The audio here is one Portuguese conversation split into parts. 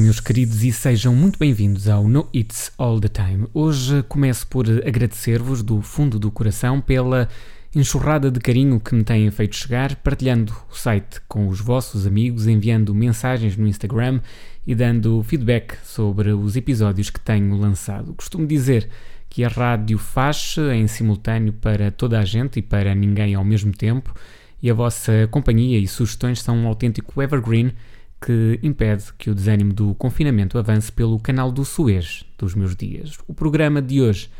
Meus queridos, e sejam muito bem-vindos ao No It's All the Time. Hoje começo por agradecer-vos do fundo do coração pela enxurrada de carinho que me têm feito chegar, partilhando o site com os vossos amigos, enviando mensagens no Instagram e dando feedback sobre os episódios que tenho lançado. Costumo dizer que a rádio faz em simultâneo para toda a gente e para ninguém ao mesmo tempo, e a vossa companhia e sugestões são um autêntico evergreen que impede que o desânimo do confinamento avance pelo canal do Suez dos meus dias. O programa de hoje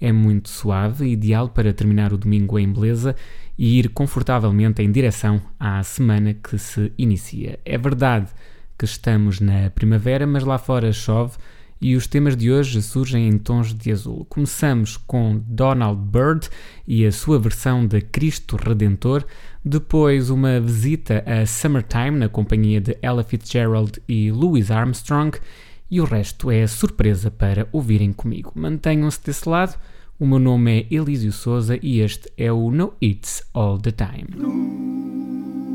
é muito suave, ideal para terminar o domingo em beleza e ir confortavelmente em direção à semana que se inicia. É verdade que estamos na primavera, mas lá fora chove e os temas de hoje surgem em tons de azul. Começamos com Donald Byrd e a sua versão de Cristo Redentor, depois uma visita a Summertime na companhia de Ella Fitzgerald e Louis Armstrong e o resto é surpresa para ouvirem comigo. Mantenham-se desse lado. O meu nome é Elísio Souza e este é o No It's All the Time.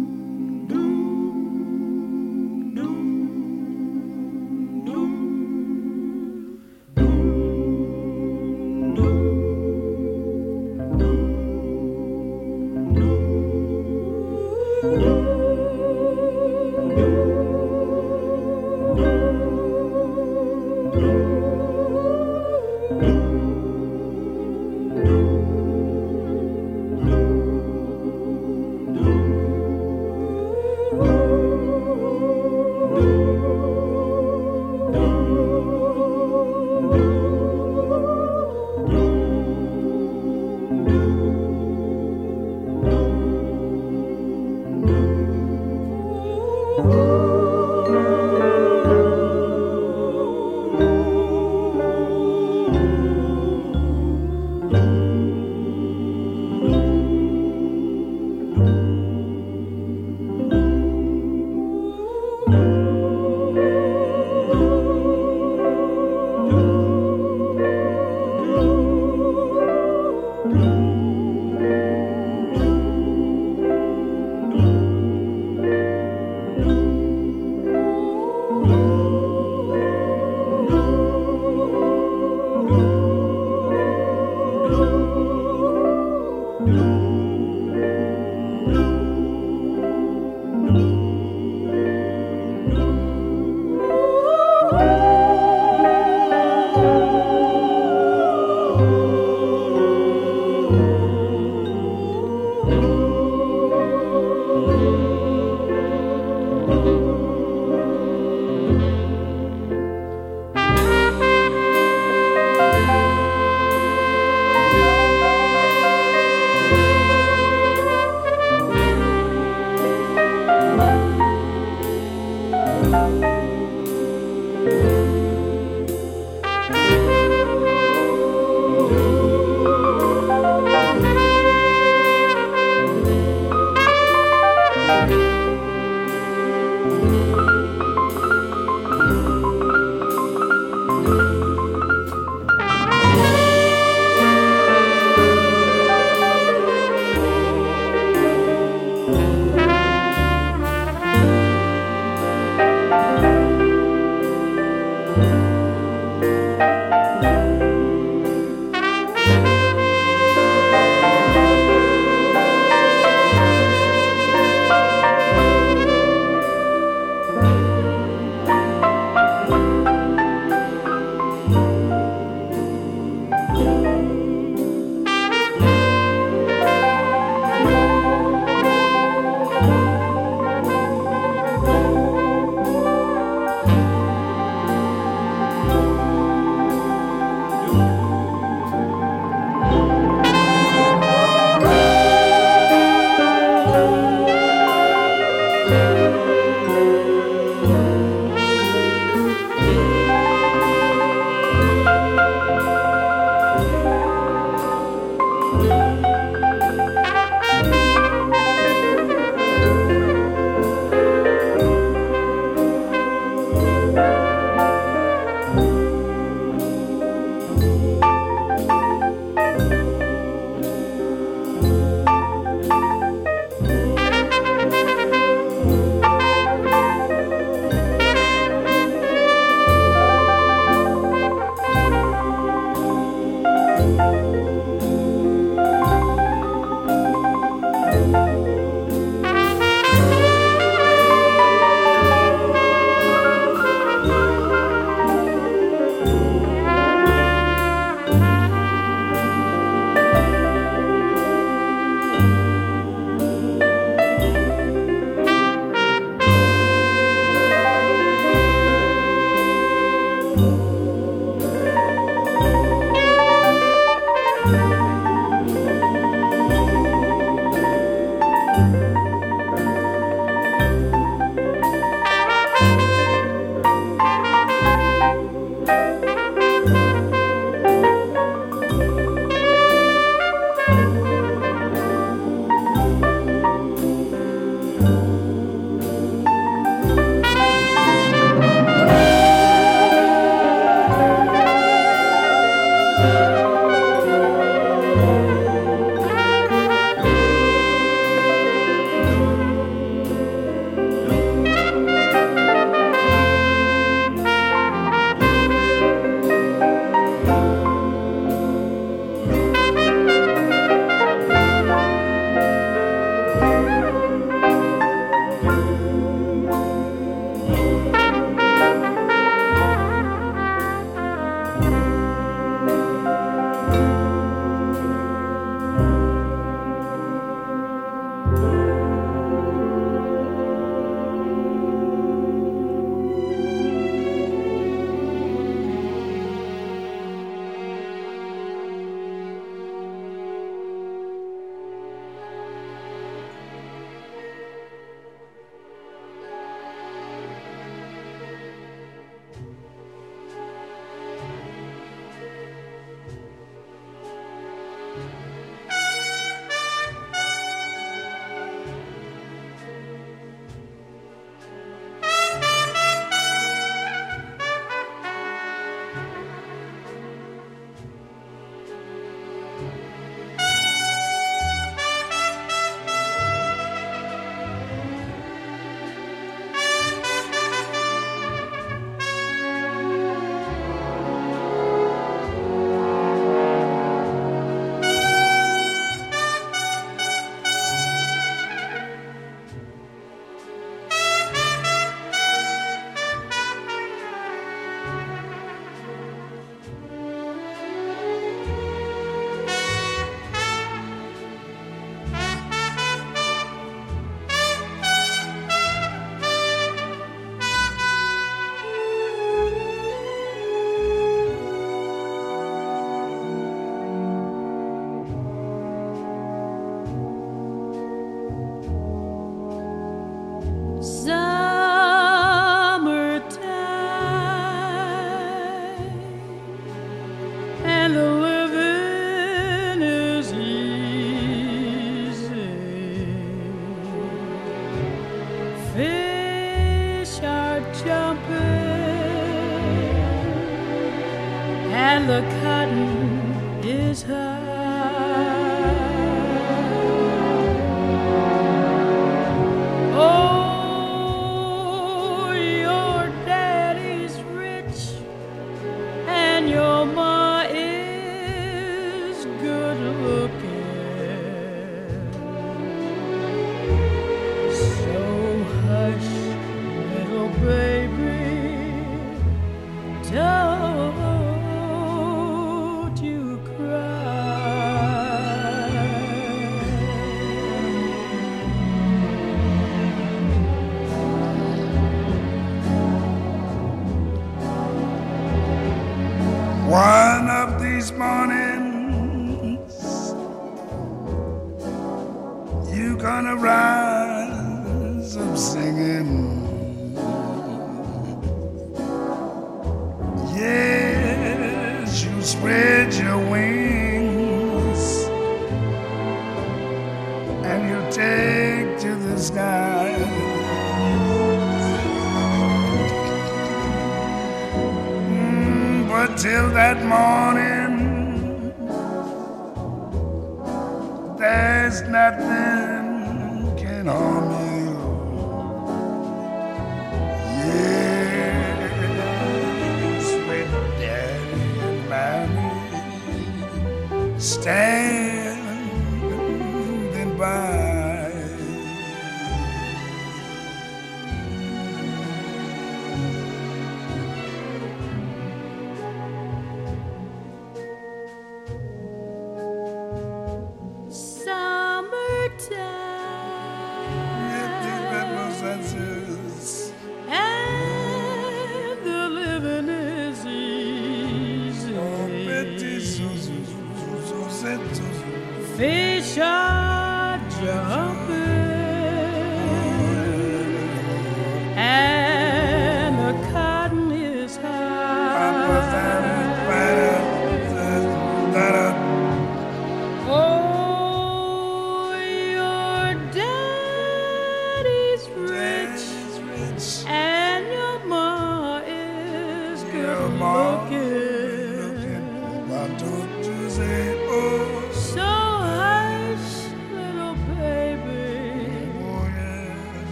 My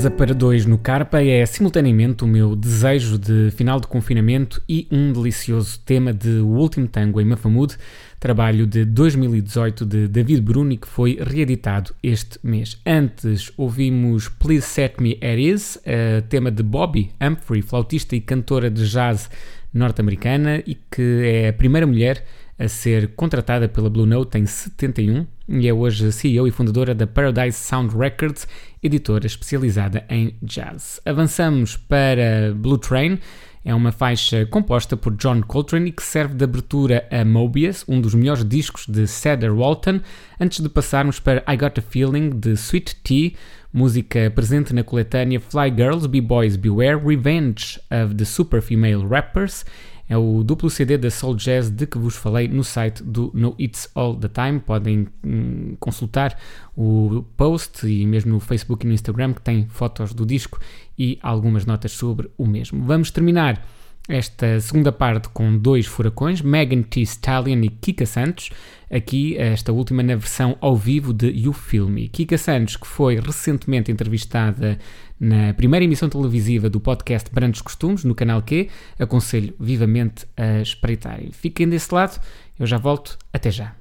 Mesa para dois no Carpa é simultaneamente o meu desejo de final de confinamento e um delicioso tema de O Último Tango em Mafamude, trabalho de 2018 de David Bruni que foi reeditado este mês. Antes ouvimos Please Set Me At Is, uh, tema de Bobby Humphrey, flautista e cantora de jazz norte-americana e que é a primeira mulher a ser contratada pela Blue Note em 71 e é hoje CEO e fundadora da Paradise Sound Records, editora especializada em jazz. Avançamos para Blue Train, é uma faixa composta por John Coltrane e que serve de abertura a Mobius, um dos melhores discos de Cedar Walton, antes de passarmos para I Got a Feeling de Sweet Tea, música presente na coletânea Fly Girls, B-Boys Beware, Revenge of the Super Female Rappers é o duplo CD da Soul Jazz de que vos falei no site do No It's All the Time. Podem hum, consultar o post e mesmo no Facebook e no Instagram que tem fotos do disco e algumas notas sobre o mesmo. Vamos terminar esta segunda parte com dois furacões, Megan Thee Stallion e Kika Santos, aqui esta última na versão ao vivo de You Feel Me. Kika Santos, que foi recentemente entrevistada na primeira emissão televisiva do podcast Brandos Costumes, no canal Q, aconselho vivamente a espreitarem. Fiquem desse lado, eu já volto, até já.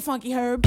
funky herb.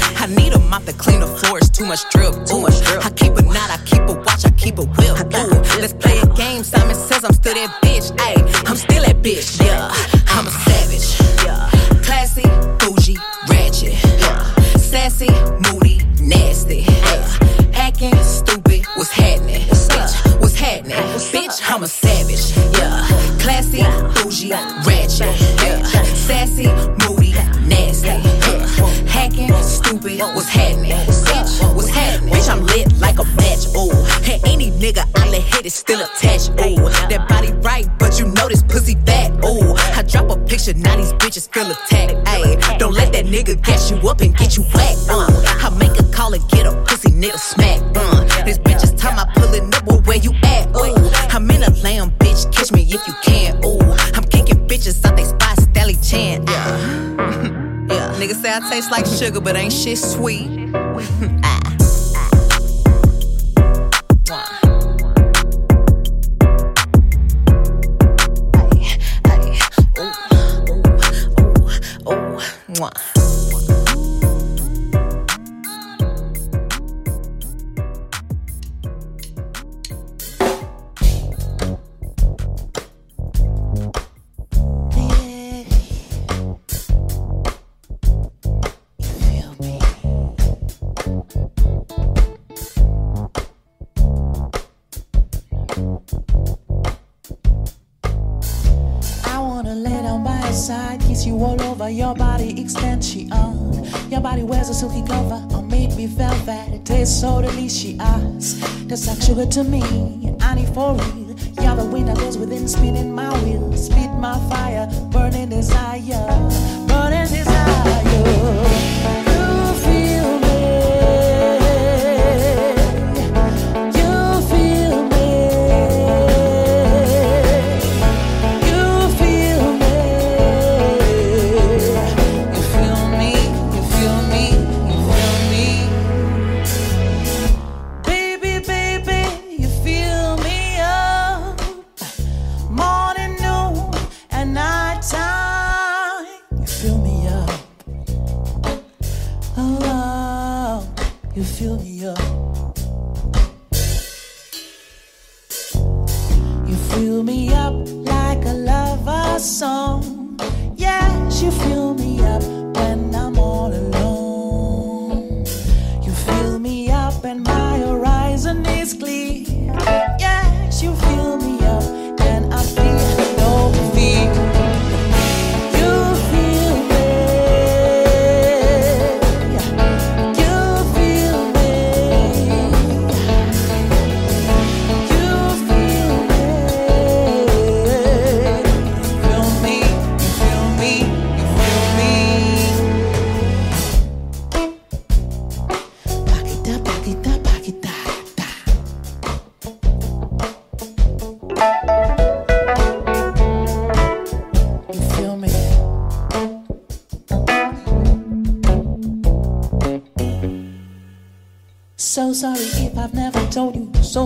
I need a mop to clean the floors, too much drip. Too much drip. I keep a knot, I keep a watch, I keep a whip. Ooh, let's play a game. Simon says I'm still that bitch. Ayy, I'm still that bitch. Yeah, I'm a savage. Yeah, classy, bougie, ratchet. Yeah, sassy, moody, nasty. Yeah acting stupid. What's happening? Bitch, what's happening? Bitch, I'm a savage. Yeah, classy, bougie, ratchet. Yeah, sassy, moody, nasty acting stupid. What's happening? Bitch, what's happening? Bitch, I'm lit like a match. Ooh, hey, any nigga on the head, is still attached. Ooh, that body right, but you know this pussy fat. Ooh, I drop a picture, now these bitches feel attacked. Ayy, don't let that nigga catch you up and get you whacked. Uh, I make a call and get a pussy nigga smack. Uh, this bitch is time I pull it up, but where you at? Ooh, I'm in a lamb, bitch, catch me if you can. I taste like sugar, but ain't shit sweet.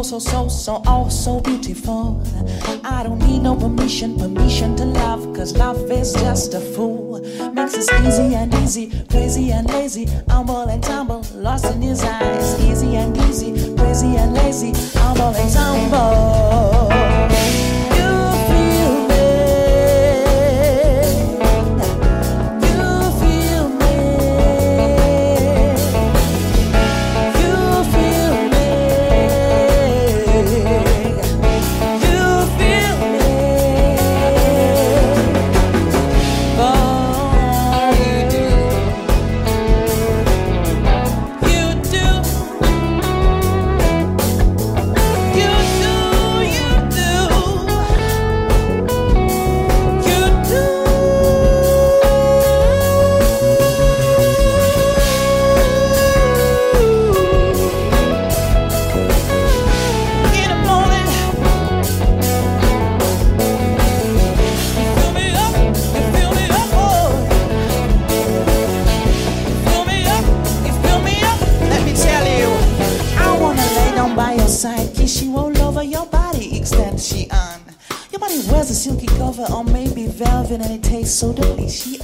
so, so, so, oh, so beautiful. I don't need no permission, permission to love, cause love is just a fool. Makes us easy and easy, crazy and lazy. taste so delicious.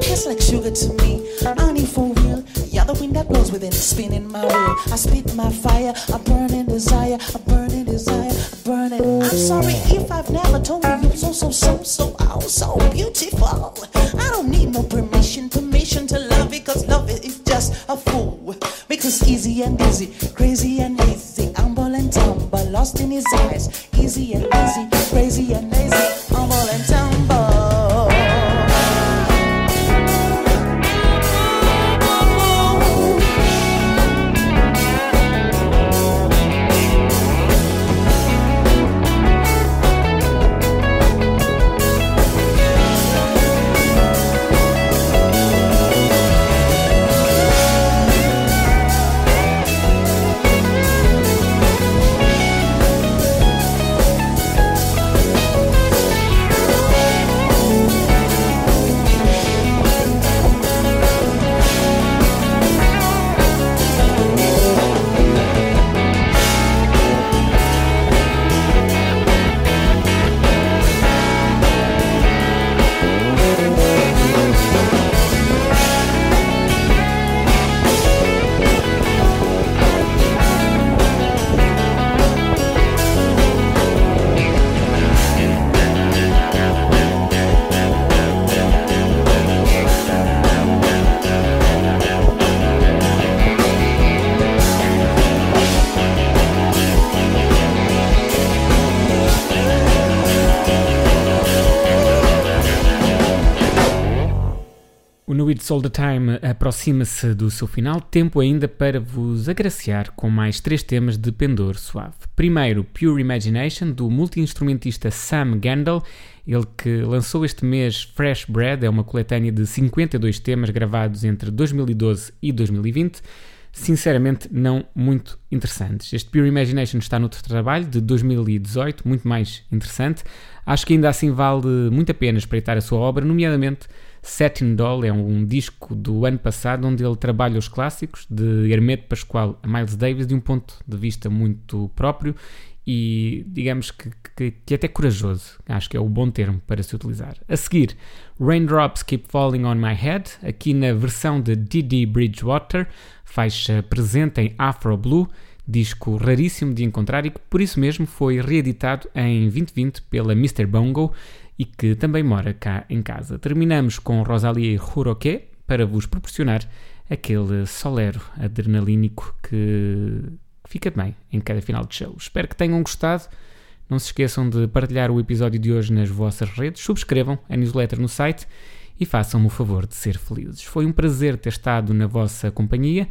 Tastes like sugar to me. Honey, for real. You're the wind that blows within, spinning my wheel. I spit my fire. I It's All The Time aproxima-se do seu final, tempo ainda para vos agraciar com mais três temas de pendor suave. Primeiro, Pure Imagination, do multi-instrumentista Sam Gandel, ele que lançou este mês Fresh Bread, é uma coletânea de 52 temas gravados entre 2012 e 2020, sinceramente não muito interessantes. Este Pure Imagination está noutro trabalho de 2018, muito mais interessante. Acho que ainda assim vale muito a pena espreitar a sua obra, nomeadamente Satin Doll é um disco do ano passado onde ele trabalha os clássicos de Hermeto Pascoal a Miles Davis de um ponto de vista muito próprio e digamos que, que, que, até corajoso, acho que é o bom termo para se utilizar. A seguir, Raindrops Keep Falling on My Head, aqui na versão de Didi Bridgewater, faixa presente em Afro Blue, disco raríssimo de encontrar e que por isso mesmo foi reeditado em 2020 pela Mr. Bongo e que também mora cá em casa. Terminamos com Rosalie Huroque para vos proporcionar aquele solero adrenalínico que fica bem em cada final de show. Espero que tenham gostado. Não se esqueçam de partilhar o episódio de hoje nas vossas redes, subscrevam a newsletter no site e façam-me o favor de ser felizes. Foi um prazer ter estado na vossa companhia.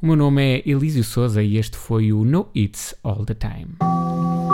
O meu nome é Elísio Souza e este foi o No It's All the Time.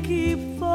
Keep falling,